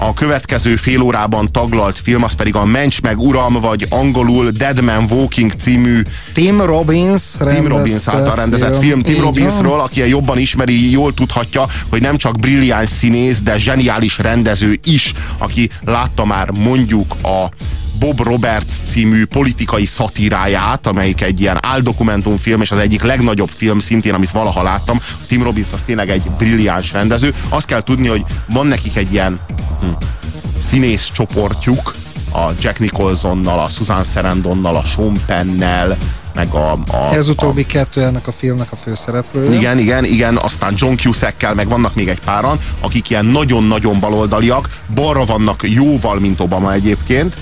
a következő fél órában taglalt film, az pedig a Mencs meg Uram, vagy angolul Dead Man Walking című Tim Robbins Tim Robbins által rendezett film. Tim Robbinsról, aki jobban ismeri, jól tudhatja, hogy nem csak brilliáns színész, de zseniális rendező is, aki látta már mondjuk a Bob Roberts című politikai szatíráját, amelyik egy ilyen áldokumentumfilm, és az egyik legnagyobb film szintén, amit valaha láttam. Tim Robbins az tényleg egy brilliáns rendező. Azt kell tudni, hogy van nekik egy ilyen hm, színész csoportjuk, a Jack Nicholsonnal, a Susan Sarandonnal, a Sean Pennel, meg a... a Ez utóbbi a, kettő ennek a filmnek a főszereplője. Igen, igen, igen, aztán John Cusackkel, meg vannak még egy páran, akik ilyen nagyon-nagyon baloldaliak, balra vannak jóval, mint Obama egyébként,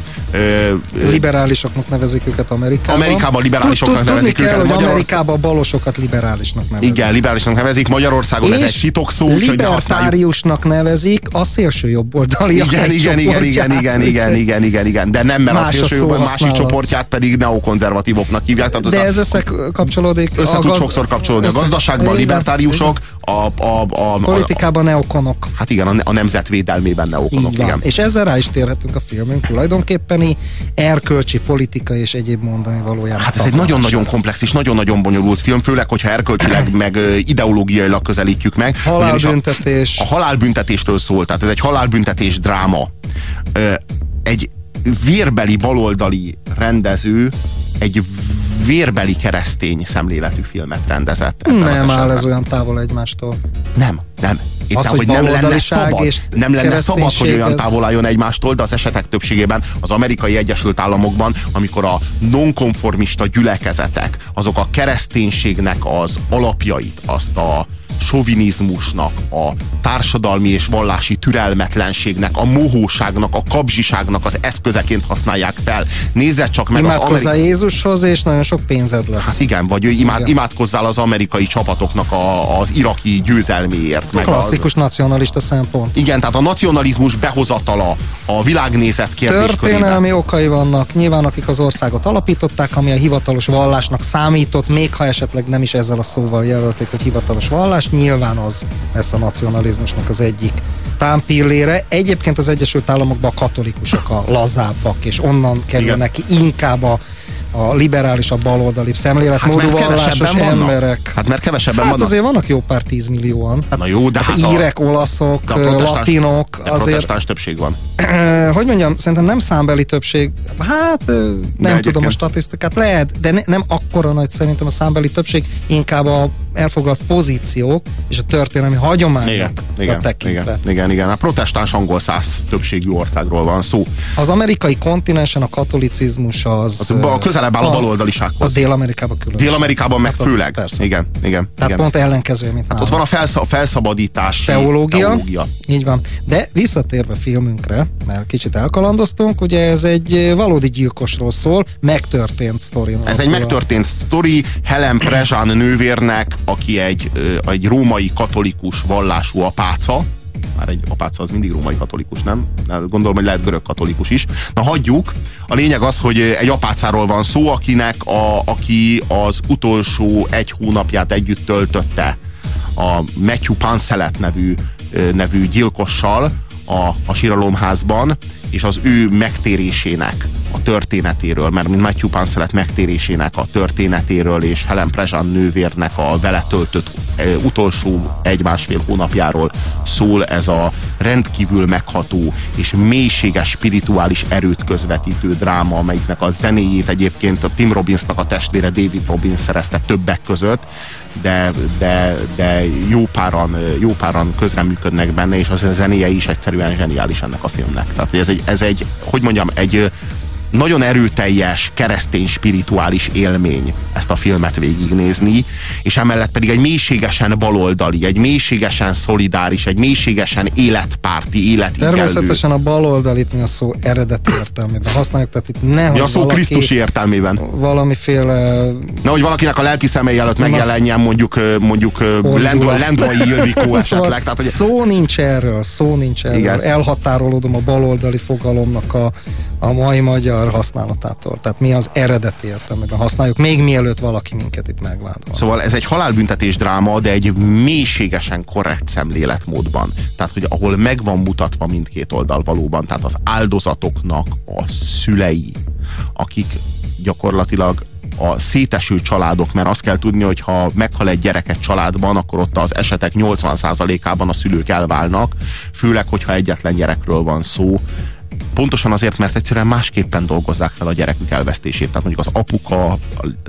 Liberálisoknak nevezik őket Amerikában. Amerikában liberálisoknak Tud, nevezik kell, őket. Magyarország... Amerikában a balosokat liberálisnak nevezik. Igen, liberálisnak nevezik. Magyarországon ez egy sitok szó. Libertáriusnak nevezik a szélső jobboldali. Igen, igen, igen, igen, igen, igen, igen, igen, igen, de nem, mert a szélső jobb, másik csoportját pedig neokonzervatívoknak hívják. Tehát de ez összekapcsolódik. Össze tud sokszor kapcsolódni. A gazdaságban a libertáriusok, a, a, a, politikában neokonok. Hát igen, a nemzetvédelmében neokonok. Igen. És ezzel rá is térhetünk a filmünk tulajdonképpen mondani, erkölcsi, politika és egyéb mondani valójában. Hát ez egy nagyon-nagyon komplex és nagyon-nagyon bonyolult film, főleg, hogyha erkölcsileg meg ideológiailag közelítjük meg. Halálbüntetés. A, a halálbüntetéstől szól, tehát ez egy halálbüntetés dráma. Egy vérbeli baloldali rendező egy vérbeli keresztény szemléletű filmet rendezett. Nem áll ez olyan távol egymástól. Nem, nem. Éppen, az, hogy, hogy nem lenne szabad, és nem lenne szabad, hogy olyan távol álljon egymástól, de az esetek többségében az amerikai Egyesült Államokban, amikor a nonkonformista gyülekezetek, azok a kereszténységnek az alapjait, azt a sovinizmusnak, a társadalmi és vallási türelmetlenségnek, a mohóságnak, a kabzsiságnak az eszközeként használják fel. Nézze csak meg Imádkozzál az amerikai... Jézushoz, és nagyon sok pénzed lesz. Hát igen, vagy imád, igen. imádkozzál az amerikai csapatoknak a, az iraki győzelméért. Meg Klasszikus az... nacionalista szempont. Igen, tehát a nacionalizmus behozatala a világnézet kérdéskörében. Történelmi okai vannak, nyilván akik az országot alapították, ami a hivatalos vallásnak számított, még ha esetleg nem is ezzel a szóval jelölték, hogy hivatalos vallás, és nyilván az lesz a nacionalizmusnak az egyik támpillére. Egyébként az Egyesült Államokban a katolikusok a lazábbak, és onnan kerülnek ki inkább a a liberális, a baloldali szemléletmódú hát vallásos emberek. Hát mert kevesebben hát vannak. azért vannak jó pár tízmillióan. Hát Na jó, de hát, hát írek, a, olaszok, de a latinok. De azért, többség van. hogy mondjam, szerintem nem számbeli többség. Hát nem tudom a statisztikát, lehet, de ne, nem akkora nagy szerintem a számbeli többség, inkább a elfoglalt pozíciók és a történelmi hagyományok igen, igen, tekintve. Igen, igen, igen. A protestáns angol száz többségű országról van szó. Az amerikai kontinensen a katolicizmus az... az a közelebb áll a, a baloldalisághoz. A Dél-Amerikában különösen. Dél-Amerikában meg hát, főleg. Persze. Igen, igen. Tehát igen. pont ellenkező, mint hát ott van a, felsz- felszabadítás. Teológia. teológia. Így van. De visszatérve filmünkre, mert kicsit elkalandoztunk, ugye ez egy valódi gyilkosról szól, megtörtént sztori. Ez egy megtörtént sztori, Helen Prezsán nővérnek aki egy, egy római katolikus vallású apáca, már egy apáca az mindig római katolikus, nem? Gondolom, hogy lehet görög katolikus is. Na hagyjuk. A lényeg az, hogy egy apácáról van szó, akinek a, aki az utolsó egy hónapját együtt töltötte a Matthew Pancelet nevű, nevű gyilkossal a, a síralomházban, és az ő megtérésének a történetéről, mert mint Matthew Pancelet megtérésének a történetéről, és Helen Prezsán nővérnek a vele töltött utolsó egy-másfél hónapjáról szól ez a rendkívül megható és mélységes spirituális erőt közvetítő dráma, amelyiknek a zenéjét egyébként a Tim Robbinsnak a testvére David Robbins szerezte többek között, de, de, de jó, páran, jó páran közreműködnek benne, és az a zenéje is egyszerűen zseniális ennek a filmnek. Tehát ez egy, ez egy hogy mondjam, egy nagyon erőteljes keresztény spirituális élmény ezt a filmet végignézni, és emellett pedig egy mélységesen baloldali, egy mélységesen szolidáris, egy mélységesen életpárti, életigelő. Természetesen a baloldalit mi a szó eredeti értelmében használjuk, tehát itt ne Mi a szó Krisztusi értelmében? Valamiféle... hogy valakinek a lelki szemei előtt megjelenjen mondjuk, mondjuk Lendvai Ildikó szóval esetleg. Tehát, hogy... Szó nincs erről, szó nincs erről. Igen. Elhatárolódom a baloldali fogalomnak a a mai magyar használatától. Tehát mi az eredeti értelmében használjuk, még mielőtt valaki minket itt megvádol. Szóval ez egy halálbüntetés dráma, de egy mélységesen korrekt szemléletmódban. Tehát, hogy ahol meg van mutatva mindkét oldal valóban, tehát az áldozatoknak a szülei, akik gyakorlatilag a széteső családok, mert azt kell tudni, hogy ha meghal egy gyerek egy családban, akkor ott az esetek 80%-ában a szülők elválnak, főleg, hogyha egyetlen gyerekről van szó, pontosan azért, mert egyszerűen másképpen dolgozzák fel a gyerekük elvesztését. Tehát mondjuk az apuka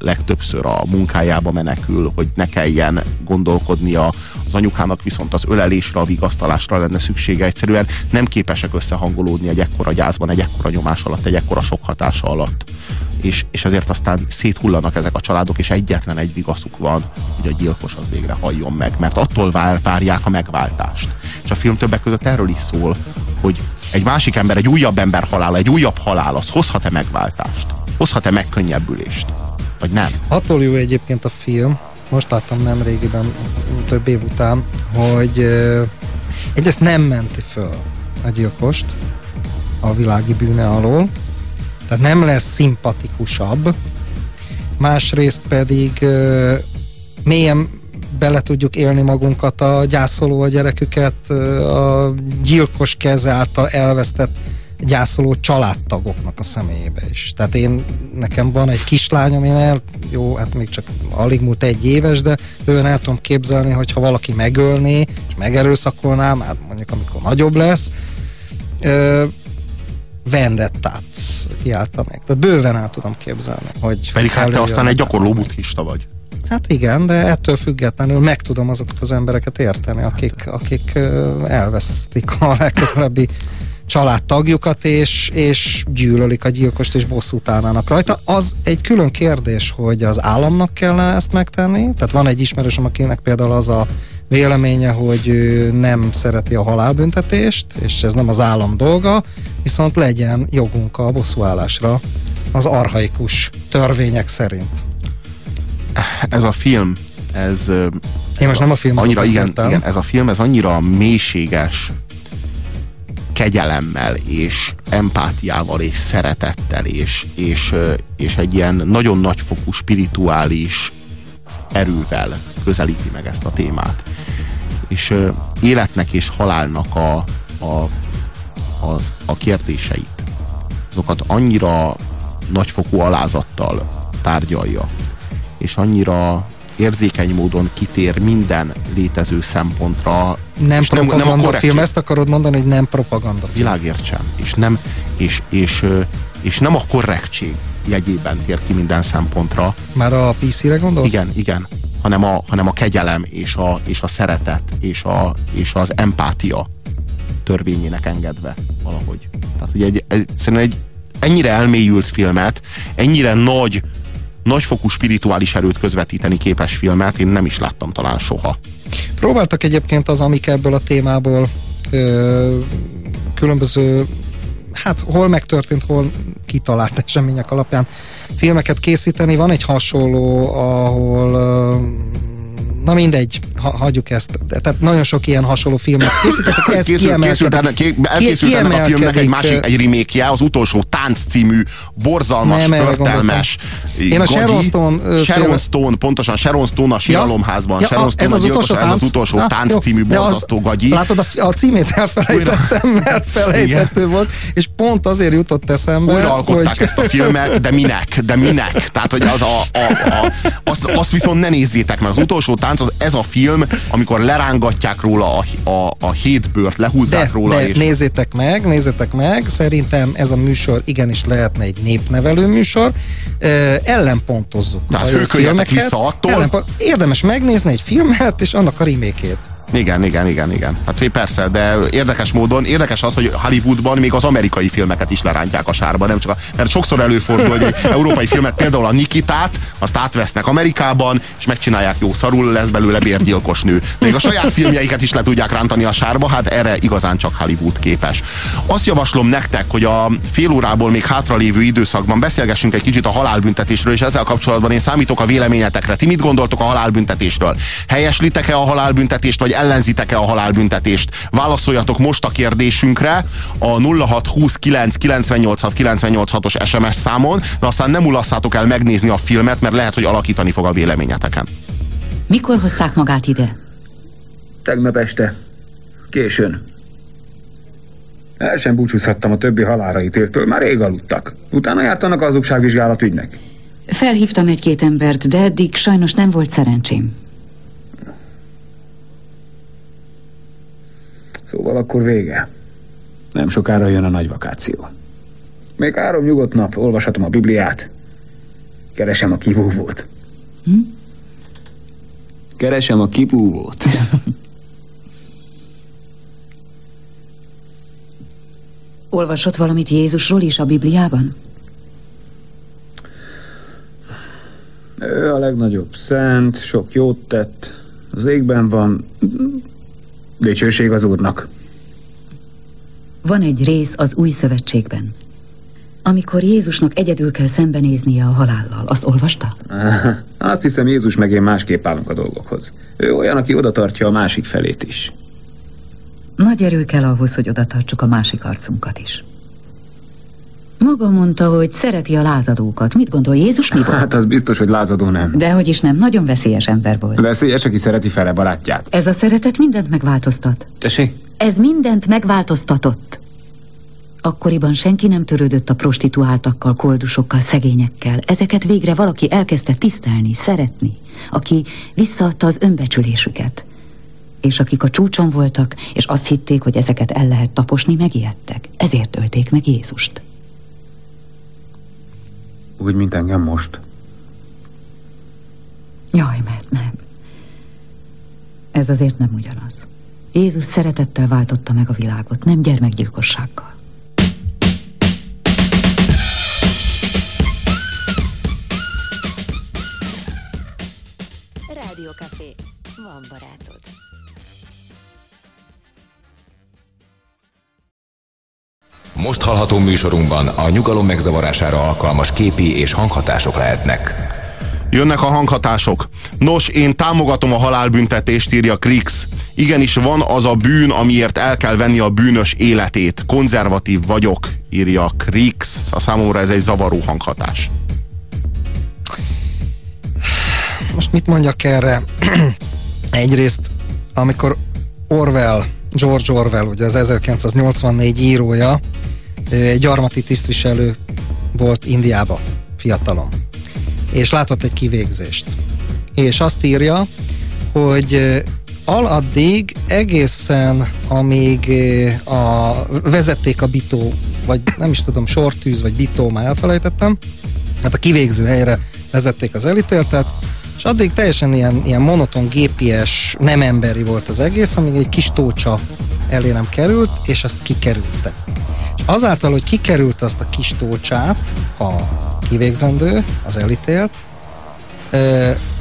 legtöbbször a munkájába menekül, hogy ne kelljen gondolkodnia, az anyukának viszont az ölelésre, a vigasztalásra lenne szüksége. Egyszerűen nem képesek összehangolódni egy ekkora gyászban, egy ekkora nyomás alatt, egy ekkora sok hatása alatt. És, és ezért aztán széthullanak ezek a családok, és egyetlen egy vigaszuk van, hogy a gyilkos az végre halljon meg, mert attól vár, várják a megváltást. És a film többek között erről is szól, hogy egy másik ember, egy újabb ember halála, egy újabb halál, az hozhat-e megváltást? Hozhat-e megkönnyebbülést? Vagy nem? Attól jó egyébként a film, most láttam nem régiben, több év után, hogy egyrészt nem menti föl a gyilkost a világi bűne alól, tehát nem lesz szimpatikusabb, másrészt pedig mélyen bele tudjuk élni magunkat a gyászoló a gyereküket, a gyilkos keze által elvesztett gyászoló családtagoknak a személyébe is. Tehát én, nekem van egy kislányom, én el, jó, hát még csak alig múlt egy éves, de ően el tudom képzelni, hogy ha valaki megölné, és megerőszakolná, már mondjuk amikor nagyobb lesz, ö, vendettát kiállta meg. Tehát bőven el tudom képzelni, hogy... Pedig hát te aztán egy gyakorló buddhista vagy. Hát igen, de ettől függetlenül meg tudom azokat az embereket érteni, akik, akik elvesztik a legközelebbi családtagjukat, és, és gyűlölik a gyilkost, és bosszút állnának rajta. Az egy külön kérdés, hogy az államnak kellene ezt megtenni. Tehát van egy ismerősöm, akinek például az a véleménye, hogy ő nem szereti a halálbüntetést, és ez nem az állam dolga, viszont legyen jogunk a bosszúállásra az arhaikus törvények szerint ez a film, ez... Én most nem a film annyira, igen, igen, ez a film, ez annyira mélységes kegyelemmel és empátiával és szeretettel és, és, és egy ilyen nagyon nagyfokú spirituális erővel közelíti meg ezt a témát. És életnek és halálnak a, a, az, a kérdéseit, azokat annyira nagyfokú alázattal tárgyalja, és annyira érzékeny módon kitér minden létező szempontra. Nem és propaganda nem, nem a film, ezt akarod mondani, hogy nem propaganda film. Világért sem. És nem, és, és, és nem a korrektség jegyében tér ki minden szempontra. Már a PC-re gondolsz? Igen, igen. Hanem a, hanem a kegyelem és a, és a szeretet és, a, és az empátia törvényének engedve valahogy. Tehát, hogy egy, egy, szerintem egy ennyire elmélyült filmet, ennyire nagy nagyfokú spirituális erőt közvetíteni képes filmet én nem is láttam talán soha. Próbáltak egyébként az, amik ebből a témából ö, különböző hát hol megtörtént, hol kitalált események alapján filmeket készíteni. Van egy hasonló, ahol Na mindegy, ha, hagyjuk ezt. Tehát nagyon sok ilyen hasonló filmet készítettek, ez készült, készült, ennek, ké, elkészült ennek a filmnek egy másik, egy remake az utolsó tánc című, borzalmas, nem, förtelmes, Én a Sharon Stone... Sharon Stone, pontosan Sharon Stone a Síralomházban. Ja, Sharon Stone ez az, utolsó tánc, ez az utolsó tánc jó, című borzasztó gagyi. Látod, a, a címét elfelejtettem, mert felejtető volt, és pont azért jutott eszembe, Újra alkották hogy... ezt a filmet, de minek? De minek? Tehát, hogy az a, a, a, azt, azt viszont ne nézzétek, mert az utolsó tánc, az ez a film, amikor lerángatják róla a, a, a hétbőrt, lehúzzák de, róla. De és... nézzétek meg, nézzétek meg, szerintem ez a műsor igenis lehetne egy népnevelő műsor. E, ellenpontozzuk. Tehát hőköljetek vissza attól. Ellenpont... Érdemes megnézni egy filmet, és annak a remékét. Igen, igen, igen, igen. Hát persze, de érdekes módon, érdekes az, hogy Hollywoodban még az amerikai filmeket is lerántják a sárba, nem csak a, mert sokszor előfordul, hogy egy európai filmet, például a Nikitát, azt átvesznek Amerikában, és megcsinálják jó szarul, lesz belőle bérgyilkos nő. Még a saját filmjeiket is le tudják rántani a sárba, hát erre igazán csak Hollywood képes. Azt javaslom nektek, hogy a fél órából még hátralévő időszakban beszélgessünk egy kicsit a halálbüntetésről, és ezzel kapcsolatban én számítok a véleményetekre. Ti mit gondoltok a halálbüntetésről? Helyeslitek-e a halálbüntetést, vagy ellenzitek-e a halálbüntetést? Válaszoljatok most a kérdésünkre a 0629 986 986-os SMS számon, de aztán nem ulasszátok el megnézni a filmet, mert lehet, hogy alakítani fog a véleményeteken. Mikor hozták magát ide? Tegnap este. Későn. El sem búcsúzhattam a többi halára ítéltől, már rég aludtak. Utána jártanak az azugságvizsgálat ügynek. Felhívtam egy-két embert, de eddig sajnos nem volt szerencsém. Szóval akkor vége. Nem sokára jön a nagy vakáció. Még három nyugodt nap, olvashatom a Bibliát. Keresem a kibúvót. Hm? Keresem a kibúvót. Olvasott valamit Jézusról is a Bibliában? Ő a legnagyobb szent, sok jót tett. Az égben van. Dicsőség az Úrnak. Van egy rész az új szövetségben. Amikor Jézusnak egyedül kell szembenéznie a halállal, azt olvasta? Azt hiszem Jézus meg én másképp állunk a dolgokhoz. Ő olyan, aki oda tartja a másik felét is. Nagy erő kell ahhoz, hogy oda tartsuk a másik arcunkat is. Maga mondta, hogy szereti a lázadókat. Mit gondol Jézus mi volt? Hát az biztos, hogy lázadó nem. De hogy is nem, nagyon veszélyes ember volt. Veszélyes, aki szereti fele barátját. Ez a szeretet mindent megváltoztat. Tessék? Ez mindent megváltoztatott. Akkoriban senki nem törődött a prostituáltakkal, koldusokkal, szegényekkel. Ezeket végre valaki elkezdte tisztelni, szeretni. Aki visszaadta az önbecsülésüket. És akik a csúcson voltak, és azt hitték, hogy ezeket el lehet taposni, megijedtek. Ezért ölték meg Jézust. Úgy, mint engem most. Jaj, mert nem. Ez azért nem ugyanaz. Jézus szeretettel váltotta meg a világot, nem gyermekgyilkossággal. Hallható műsorunkban a nyugalom megzavarására alkalmas képi és hanghatások lehetnek. Jönnek a hanghatások. Nos, én támogatom a halálbüntetést, írja Krix. Igenis van az a bűn, amiért el kell venni a bűnös életét. Konzervatív vagyok, írja Krix. A számomra ez egy zavaró hanghatás. Most mit mondjak erre? Egyrészt, amikor Orwell, George Orwell, ugye az 1984 írója, egy gyarmati tisztviselő volt Indiába, fiatalon. És látott egy kivégzést. És azt írja, hogy aladdig egészen amíg a, vezették a bitó, vagy nem is tudom, sortűz, vagy bitó, már elfelejtettem, hát a kivégző helyre vezették az elítéltet, és addig teljesen ilyen, ilyen monoton, gépies, nem emberi volt az egész, amíg egy kis tócsa elé nem került, és azt kikerülte. Azáltal, hogy kikerült azt a kis tócsát, a kivégzendő, az elítélt,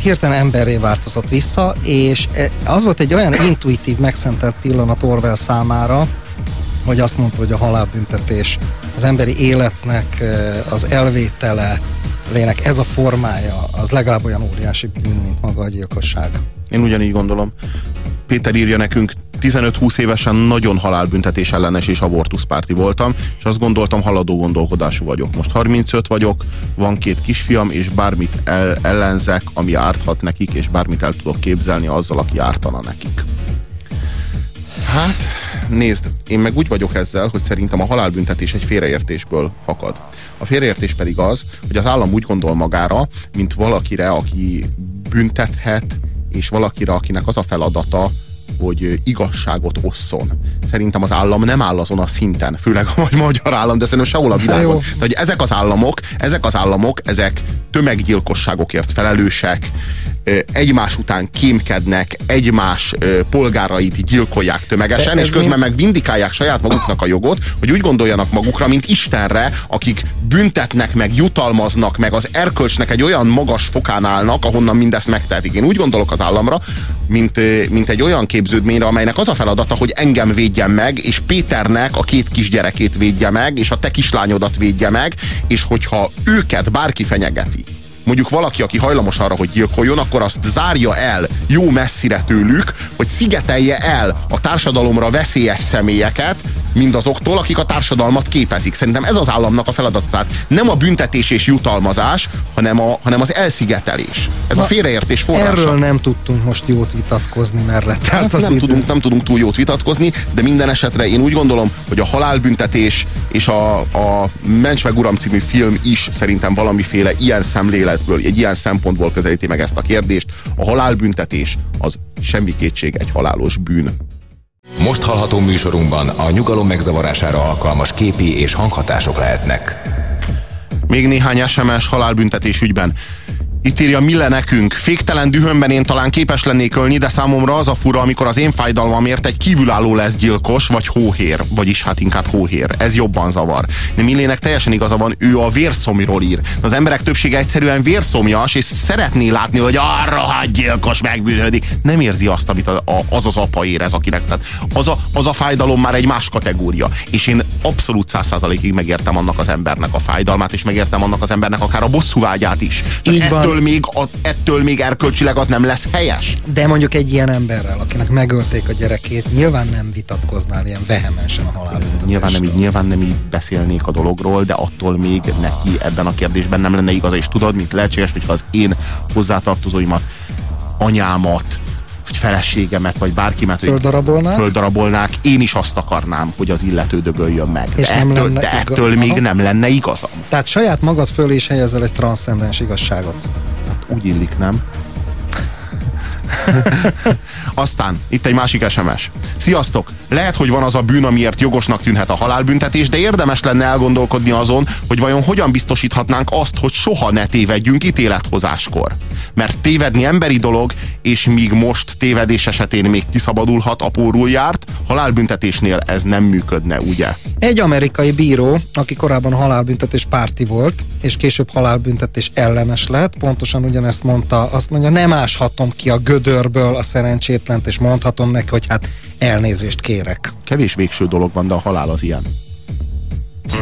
hirtelen emberré változott vissza, és az volt egy olyan intuitív, megszentelt pillanat Orwell számára, hogy azt mondta, hogy a halálbüntetés az emberi életnek az elvétele, lének ez a formája, az legalább olyan óriási bűn, mint maga a gyilkosság. Én ugyanígy gondolom. Péter írja nekünk, 15-20 évesen nagyon halálbüntetés ellenes és abortuszpárti voltam, és azt gondoltam, haladó gondolkodású vagyok. Most 35 vagyok, van két kisfiam, és bármit el, ellenzek, ami árthat nekik, és bármit el tudok képzelni azzal, aki ártana nekik. Hát, nézd, én meg úgy vagyok ezzel, hogy szerintem a halálbüntetés egy félreértésből fakad. A félreértés pedig az, hogy az állam úgy gondol magára, mint valakire, aki büntethet, és valakire, akinek az a feladata, hogy igazságot osszon. Szerintem az állam nem áll azon a szinten, főleg a magyar állam, de szerintem sehol a világon. Tehát, hogy ezek az államok, ezek az államok, ezek tömeggyilkosságokért felelősek, egymás után kémkednek, egymás polgárait gyilkolják tömegesen, és közben meg vindikálják saját maguknak a jogot, hogy úgy gondoljanak magukra, mint Istenre, akik büntetnek, meg jutalmaznak, meg az erkölcsnek egy olyan magas fokán állnak, ahonnan mindezt megtehetik. Én úgy gondolok az államra, mint, mint egy olyan képződményre, amelynek az a feladata, hogy engem védjen meg, és Péternek a két kisgyerekét védje meg, és a te kislányodat védje meg, és hogyha őket bárki fenyegeti, mondjuk valaki, aki hajlamos arra, hogy gyilkoljon, akkor azt zárja el jó messzire tőlük, hogy szigetelje el a társadalomra veszélyes személyeket, mindazoktól, akik a társadalmat képezik. Szerintem ez az államnak a feladata. Tehát nem a büntetés és jutalmazás, hanem, a, hanem az elszigetelés. Ez Na, a félreértés forrása. Erről nem tudtunk most jót vitatkozni, mert lett hát az nem, idő. tudunk, nem tudunk túl jót vitatkozni, de minden esetre én úgy gondolom, hogy a halálbüntetés és a, a Mencs meg Uram című film is szerintem valamiféle ilyen szemléletből, egy ilyen szempontból közelíti meg ezt a kérdést. A halálbüntetés az semmi kétség egy halálos bűn. Most hallható műsorunkban a nyugalom megzavarására alkalmas képi és hanghatások lehetnek. Még néhány SMS halálbüntetés ügyben. Itt írja Mille nekünk. Féktelen dühömben én talán képes lennék ölni, de számomra az a fura, amikor az én fájdalmamért egy kívülálló lesz gyilkos, vagy hóhér, vagyis hát inkább hóhér. Ez jobban zavar. De Millének teljesen igaza van, ő a vérszomiról ír. Az emberek többsége egyszerűen vérszomjas, és szeretné látni, hogy arra hát gyilkos megbűnhődik. Nem érzi azt, amit az az apa érez, akinek. Tehát az a, az a fájdalom már egy más kategória. És én abszolút száz százalékig megértem annak az embernek a fájdalmát, és megértem annak az embernek akár a bosszúvágyát is. Így van ettől még, a, ettől még erkölcsileg az nem lesz helyes. De mondjuk egy ilyen emberrel, akinek megölték a gyerekét, nyilván nem vitatkoznál ilyen vehemensen a halál. Nyilván nem, így, nyilván nem így beszélnék a dologról, de attól még neki ebben a kérdésben nem lenne igaza, és tudod, mint lehetséges, hogyha az én hozzátartozóimat, anyámat, vagy feleségemet, vagy bárkimet földarabolnák? földarabolnák, én is azt akarnám, hogy az illető dögöljön meg. És de nem ettől, lenne de ettől igaz... még Aha. nem lenne igazam. Tehát saját magad föl is helyezel egy transzcendens igazságot. Hát úgy illik, nem? Aztán itt egy másik SMS. Sziasztok! Lehet, hogy van az a bűn, amiért jogosnak tűnhet a halálbüntetés, de érdemes lenne elgondolkodni azon, hogy vajon hogyan biztosíthatnánk azt, hogy soha ne tévedjünk ítélethozáskor. Mert tévedni emberi dolog, és míg most tévedés esetén még kiszabadulhat, a pórul járt, halálbüntetésnél ez nem működne, ugye? Egy amerikai bíró, aki korábban halálbüntetés párti volt, és később halálbüntetés ellenes lett, pontosan ugyanezt mondta, azt mondja, nem áshatom ki a gödörből a szerencsétlent, és mondhatom neki, hogy hát elnézést kérek. Kevés végső dolog van, de a halál az ilyen.